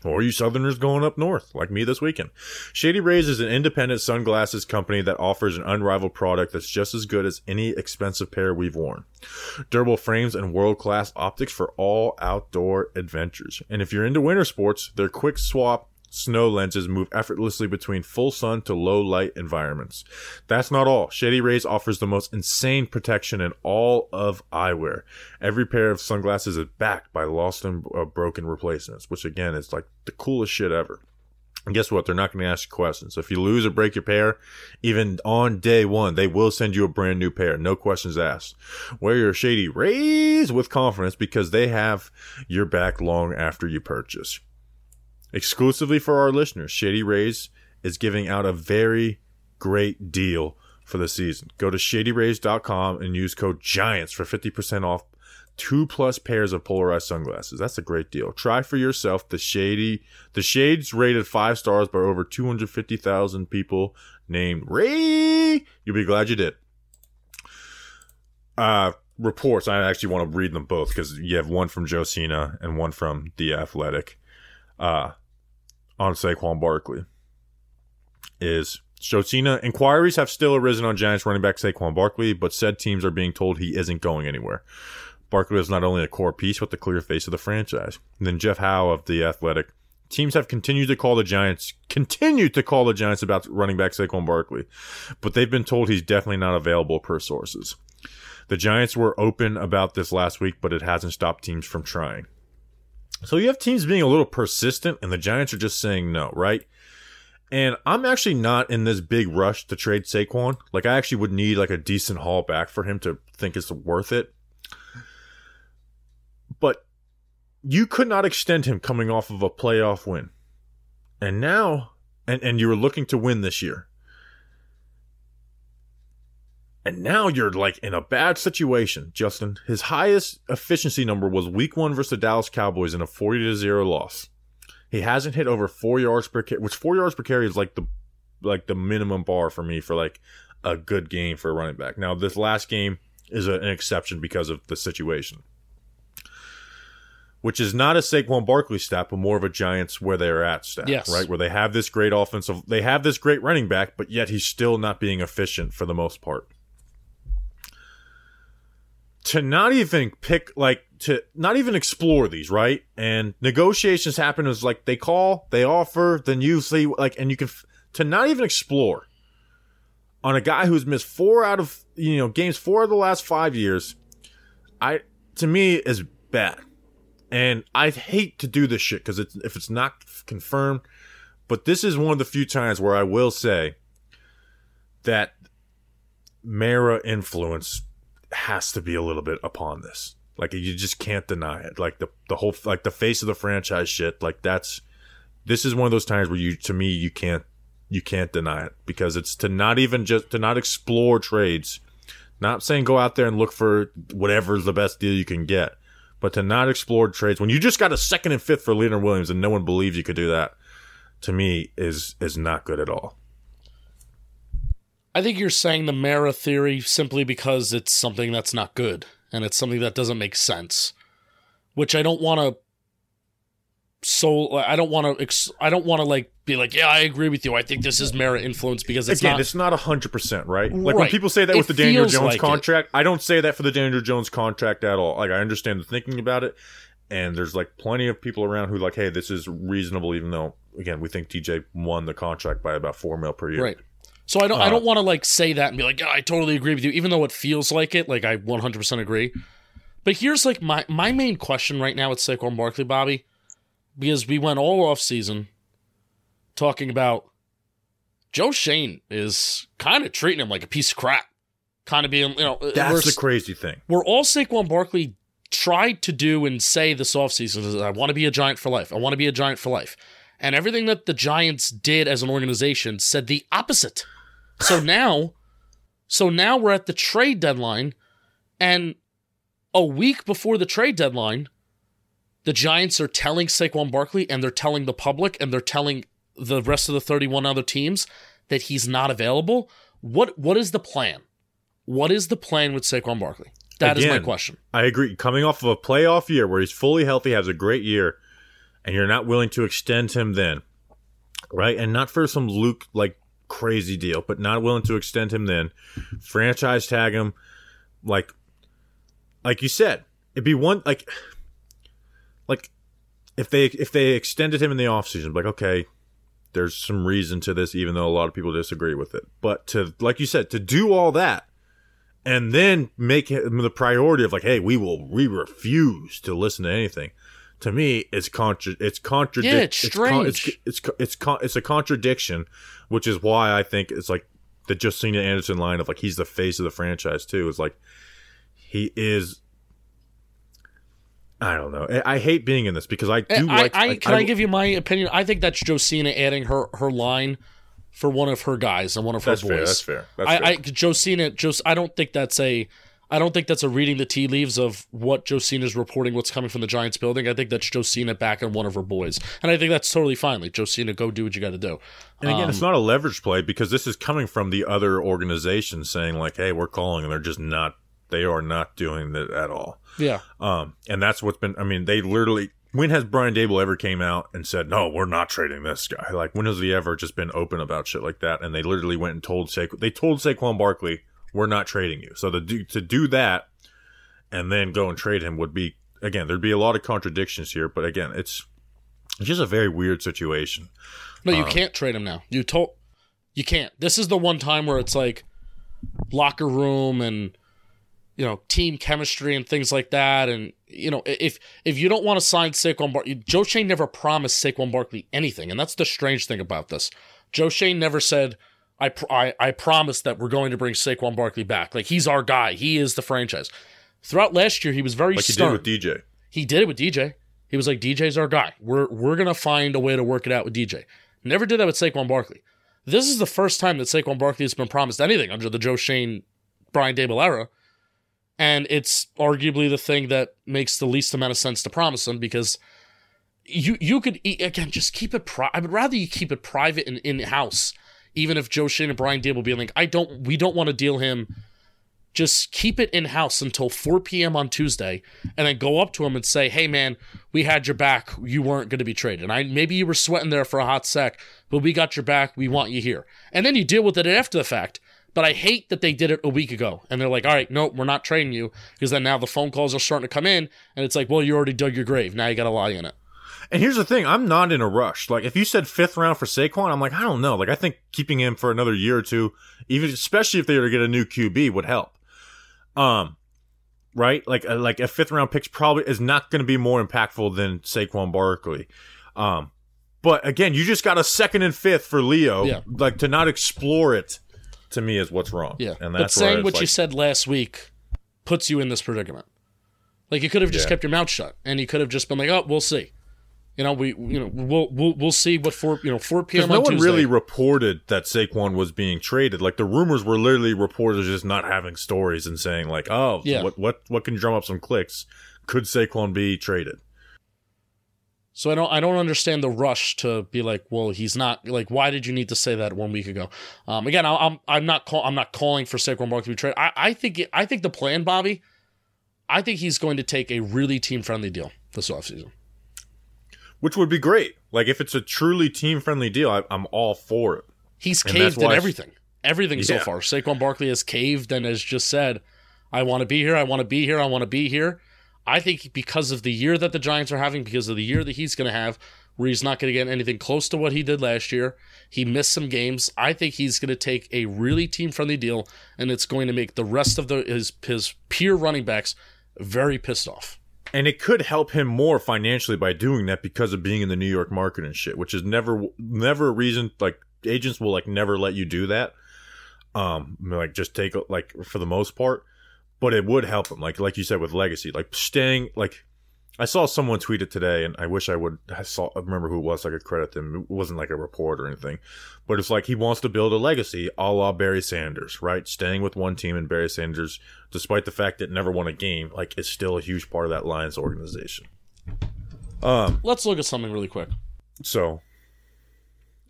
Or you Southerners going up north, like me this weekend. Shady Rays is an independent sunglasses company that offers an unrivaled product that's just as good as any expensive pair we've worn. Durable frames and world class optics for all outdoor adventures. And if you're into winter sports, their quick swap snow lenses move effortlessly between full sun to low light environments. That's not all. Shady Rays offers the most insane protection in all of eyewear. Every pair of sunglasses is backed by lost and uh, broken replacements, which again is like the coolest shit ever. And guess what? They're not going to ask you questions. If you lose or break your pair, even on day one, they will send you a brand new pair. No questions asked. Wear your Shady Rays with confidence because they have your back long after you purchase. Exclusively for our listeners, Shady Rays is giving out a very great deal for the season. Go to shadyrays.com and use code GIANTS for 50% off two plus pairs of polarized sunglasses. That's a great deal. Try for yourself the shady the shades rated five stars by over 250,000 people named Ray. You'll be glad you did. Uh reports, I actually want to read them both because you have one from Josina and one from The Athletic. Uh on Saquon Barkley is Josina inquiries have still arisen on Giants running back Saquon Barkley, but said teams are being told he isn't going anywhere. Barkley is not only a core piece, but the clear face of the franchise. And then Jeff Howe of The Athletic. Teams have continued to call the Giants, continued to call the Giants about running back Saquon Barkley, but they've been told he's definitely not available per sources. The Giants were open about this last week, but it hasn't stopped teams from trying. So you have teams being a little persistent, and the Giants are just saying no, right? And I'm actually not in this big rush to trade Saquon. Like I actually would need like a decent haul back for him to think it's worth it. But you could not extend him coming off of a playoff win. And now and, and you were looking to win this year. And now you're like in a bad situation, Justin. His highest efficiency number was week one versus the Dallas Cowboys in a 40 to 0 loss. He hasn't hit over four yards per carry, which four yards per carry is like the like the minimum bar for me for like a good game for a running back. Now this last game is a, an exception because of the situation, which is not a Saquon Barkley stat, but more of a Giants where they're at stat, yes. right? Where they have this great offensive, they have this great running back, but yet he's still not being efficient for the most part to not even pick like to not even explore these right? And negotiations happen is like they call they offer then you see like and you can to not even explore on a guy who's missed four out of you know games four of the last five years i to me is bad. And I hate to do this shit because it's, if it's not confirmed, but this is one of the few times where I will say that Mara influence has to be a little bit upon this. Like you just can't deny it. Like the the whole like the face of the franchise shit. Like that's this is one of those times where you to me you can't you can't deny it because it's to not even just to not explore trades. Not saying go out there and look for whatever's the best deal you can get, but to not explore trades when you just got a second and fifth for Leonard Williams and no one believes you could do that, to me is is not good at all. I think you're saying the Mara theory simply because it's something that's not good and it's something that doesn't make sense, which I don't want to. So I don't want to. I don't want to like be like, yeah, I agree with you. I think this is Mara influence because it's again, not. it's not hundred percent right. Like right. when people say that it with the Daniel Jones like contract, it. I don't say that for the Daniel Jones contract at all. Like I understand the thinking about it, and there's like plenty of people around who like, hey, this is reasonable, even though again we think DJ won the contract by about four mil per year. Right. So I don't uh, I don't want to like say that and be like, yeah, I totally agree with you, even though it feels like it. Like I 100% agree. But here's like my my main question right now with Saquon Barkley, Bobby, because we went all off season talking about Joe Schoen is kind of treating him like a piece of crap, kind of being you know that's the crazy thing. We're all Saquon Barkley tried to do and say this offseason is I want to be a giant for life. I want to be a giant for life. And everything that the Giants did as an organization said the opposite. So now, so now we're at the trade deadline, and a week before the trade deadline, the Giants are telling Saquon Barkley and they're telling the public and they're telling the rest of the 31 other teams that he's not available. What what is the plan? What is the plan with Saquon Barkley? That Again, is my question. I agree. Coming off of a playoff year where he's fully healthy, has a great year, and you're not willing to extend him then, right? And not for some Luke like crazy deal, but not willing to extend him then. Franchise tag him, like, like you said, it'd be one like, like if they if they extended him in the offseason, like okay, there's some reason to this, even though a lot of people disagree with it. But to like you said, to do all that and then make him the priority of like, hey, we will we refuse to listen to anything to me it's contra it's contradict yeah, it's strange. It's, it's, it's, it's, it's a contradiction which is why I think it's like the Josina Anderson line of like he's the face of the franchise too is like he is I don't know. I, hate being in this because I do eh, I, like. I, can I, I, give you my opinion? I think that's Josina adding her her line for one of her guys and one of her that's boys. Fair, that's fair. That's I, fair. I Josina, Jos, I don't think that's a I don't think that's a reading the tea leaves of what Josina's reporting what's coming from the Giants building. I think that's Josina back and one of her boys. And I think that's totally fine. Like, Josina, go do what you got to do. And again, um, it's not a leverage play because this is coming from the other organization saying, like, hey, we're calling, and they're just not, they are not doing that at all. Yeah. Um, and that's what's been, I mean, they literally, when has Brian Daboll ever came out and said, no, we're not trading this guy? Like, when has he ever just been open about shit like that? And they literally went and told Saquon, they told Saquon Barkley, we're not trading you. So to do, to do that and then go and trade him would be again there'd be a lot of contradictions here but again it's it's just a very weird situation. No you um, can't trade him now. You told you can't. This is the one time where it's like locker room and you know team chemistry and things like that. And you know if if you don't want to sign Saquon Barkley Joe Schoen never promised Saquon Barkley anything. And that's the strange thing about this. Joe Schoen never said I, pr- I I promise that we're going to bring Saquon Barkley back like he's our guy he is the franchise Throughout last year, he was very like stern. he did with DJ. He did it with DJ. He was like, DJ's our guy. We're we're gonna find a way to work it out with DJ. Never did that with Saquon Barkley. This is the first time that Saquon Barkley has been promised anything under the Joe Schoen, Brian Daboll era, and it's arguably the thing that makes the least amount of sense to promise him because you you could again just keep it. Pri- I would rather you keep it private and in house, even if Joe Schoen and Brian Daboll be like, I don't, we don't want to deal him just keep it in house until 4 p.m. on Tuesday, and then go up to him and say, "Hey, man, we had your back. You weren't going to be traded. And I maybe you were sweating there for a hot sec, but we got your back. We want you here." And then you deal with it after the fact. But I hate that they did it a week ago, and they're like, "All right, no, we're not trading you," because then now the phone calls are starting to come in, and it's like, "Well, you already dug your grave. Now you got to lie in it." And here's the thing: I'm not in a rush. Like, if you said fifth round for Saquon, I'm like, I don't know. Like, I think keeping him for another year or two, even especially if they were to get a new QB, would help. Um, right? Like uh, like a fifth round pick probably is not going to be more impactful than Saquon Barkley. Um, but again, you just got a second and fifth for Leo. Yeah. Like to not explore it to me is what's wrong. Yeah. And that's but saying what like, you said last week puts you in this predicament. Like you could have just yeah. kept your mouth shut and you could have just been like, "Oh, we'll see." You know, we you know we'll we'll, we'll see what four you know four p.m. no one Tuesday. really reported that Saquon was being traded. Like the rumors were literally reporters just not having stories and saying like, "Oh, yeah. what what what can drum up some clicks? Could Saquon be traded?" So I don't I don't understand the rush to be like, well, he's not like. Why did you need to say that one week ago? Um, again, I, I'm I'm not call, I'm not calling for Saquon Barkley to be traded. I, I think I think the plan, Bobby. I think he's going to take a really team friendly deal this offseason which would be great. Like if it's a truly team friendly deal, I, am all for it. He's caved in everything, everything yeah. so far. Saquon Barkley has caved and has just said, "I want to be here. I want to be here. I want to be here." I think because of the year that the Giants are having, because of the year that he's going to have, where he's not going to get anything close to what he did last year. He missed some games. I think he's going to take a really team friendly deal, and it's going to make the rest of the his his peer running backs very pissed off and it could help him more financially by doing that because of being in the New York market and shit, which is never never a reason like agents will like never let you do that. Um, like just take like for the most part, but it would help him. Like like you said with legacy, like staying like I saw someone tweet it today, and I wish I would. I saw I remember who it was. So I could credit them. It wasn't like a report or anything, but it's like he wants to build a legacy, a la Barry Sanders, right? Staying with one team, and Barry Sanders, despite the fact that never won a game, like is still a huge part of that Lions organization. Um, let's look at something really quick. So,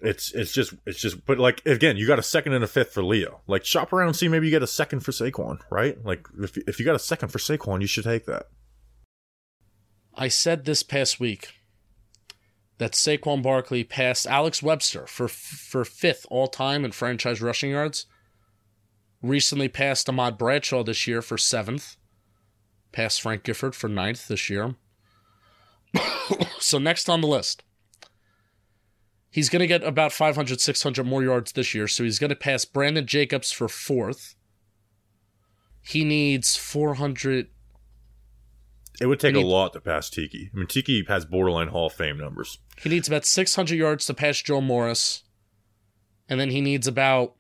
it's it's just it's just, but like again, you got a second and a fifth for Leo. Like shop around, see maybe you get a second for Saquon, right? Like if if you got a second for Saquon, you should take that. I said this past week that Saquon Barkley passed Alex Webster for for fifth all time in franchise rushing yards. Recently passed Ahmad Bradshaw this year for seventh. Passed Frank Gifford for ninth this year. so next on the list. He's going to get about 500, 600 more yards this year. So he's going to pass Brandon Jacobs for fourth. He needs 400, it would take a lot to pass Tiki. I mean, Tiki has borderline Hall of Fame numbers. He needs about 600 yards to pass Joe Morris, and then he needs about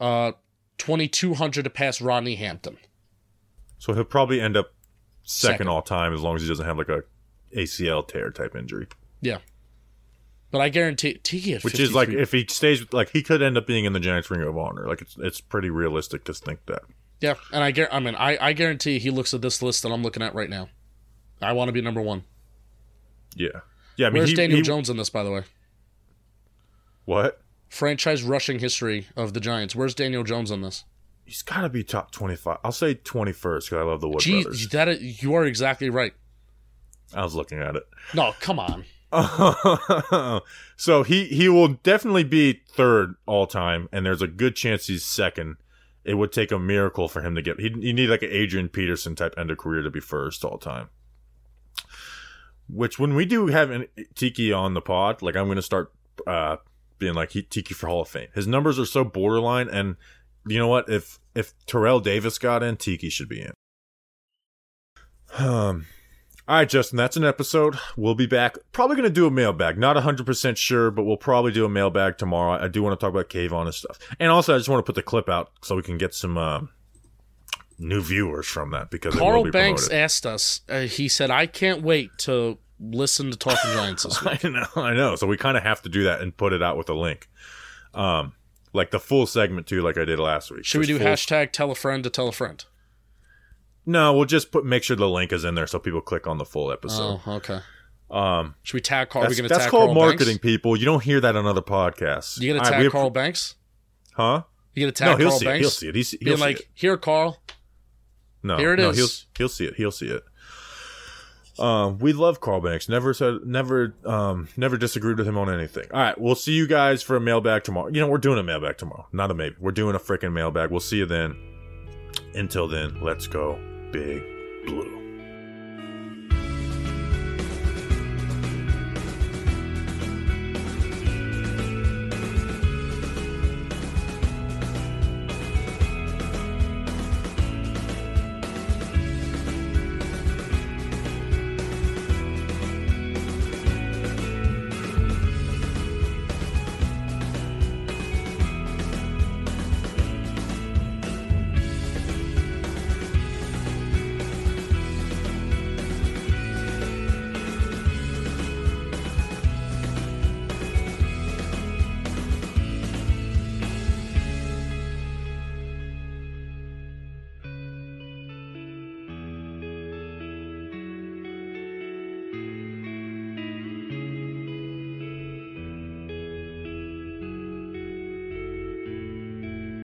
uh 2200 to pass Rodney Hampton. So he'll probably end up second, second. all time as long as he doesn't have like a ACL tear type injury. Yeah. But I guarantee Tiki Which is like if he stays like he could end up being in the Giants Ring of Honor. Like it's it's pretty realistic to think that. Yeah, and I I mean, I, I guarantee he looks at this list that I'm looking at right now. I want to be number one. Yeah, yeah. I mean, Where's he, Daniel he, Jones in this, by the way? What franchise rushing history of the Giants? Where's Daniel Jones on this? He's got to be top twenty-five. I'll say twenty-first because I love the Wood Gee, brothers. That is, you are exactly right. I was looking at it. No, come on. so he he will definitely be third all time, and there's a good chance he's second it would take a miracle for him to get. He you need like an Adrian Peterson type end of career to be first all time. Which when we do have an, Tiki on the pod, like I'm going to start uh, being like he, Tiki for Hall of Fame. His numbers are so borderline, and you know what? If if Terrell Davis got in, Tiki should be in. Um, all right, Justin, that's an episode. We'll be back. Probably going to do a mailbag. Not 100% sure, but we'll probably do a mailbag tomorrow. I do want to talk about Kayvon and stuff. And also, I just want to put the clip out so we can get some uh, new viewers from that because Carl be Banks asked us, uh, he said, I can't wait to listen to Talkin' Giants this week. I know, I know. So we kind of have to do that and put it out with a link. Um, like the full segment too, like I did last week. Should we do hashtag tell a friend to tell a friend? No, we'll just put make sure the link is in there so people click on the full episode. Oh, okay. Um, Should we tag Carl? That's, we that's called Carl marketing, Banks? people. You don't hear that on other podcasts. You gonna tag right, Carl Banks? Huh? You gonna tag no, he'll Carl see Banks? It. He'll see it. He's, he'll Being like, it. here, Carl. No, here it no, is. He'll he'll see it. He'll see it. Um, we love Carl Banks. Never said, never, um, never disagreed with him on anything. All right, we'll see you guys for a mailbag tomorrow. You know, we're doing a mailbag tomorrow. Not a maybe. We're doing a freaking mailbag. We'll see you then. Until then, let's go big blue.